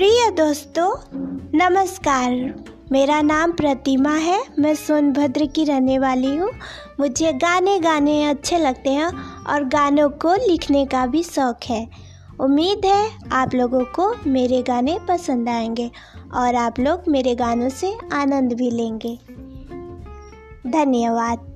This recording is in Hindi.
प्रिय दोस्तों, नमस्कार। मेरा नाम प्रतिमा है, मैं सोनभद्र की रहने वाली हूँ। मुझे गाने गाने अच्छे लगते हैं और गानों को लिखने का भी शौक़ है। उम्मीद है आप लोगों को मेरे गाने पसंद आएँगे और आप लोग मेरे गानों से आनंद भी लेंगे। धन्यवाद।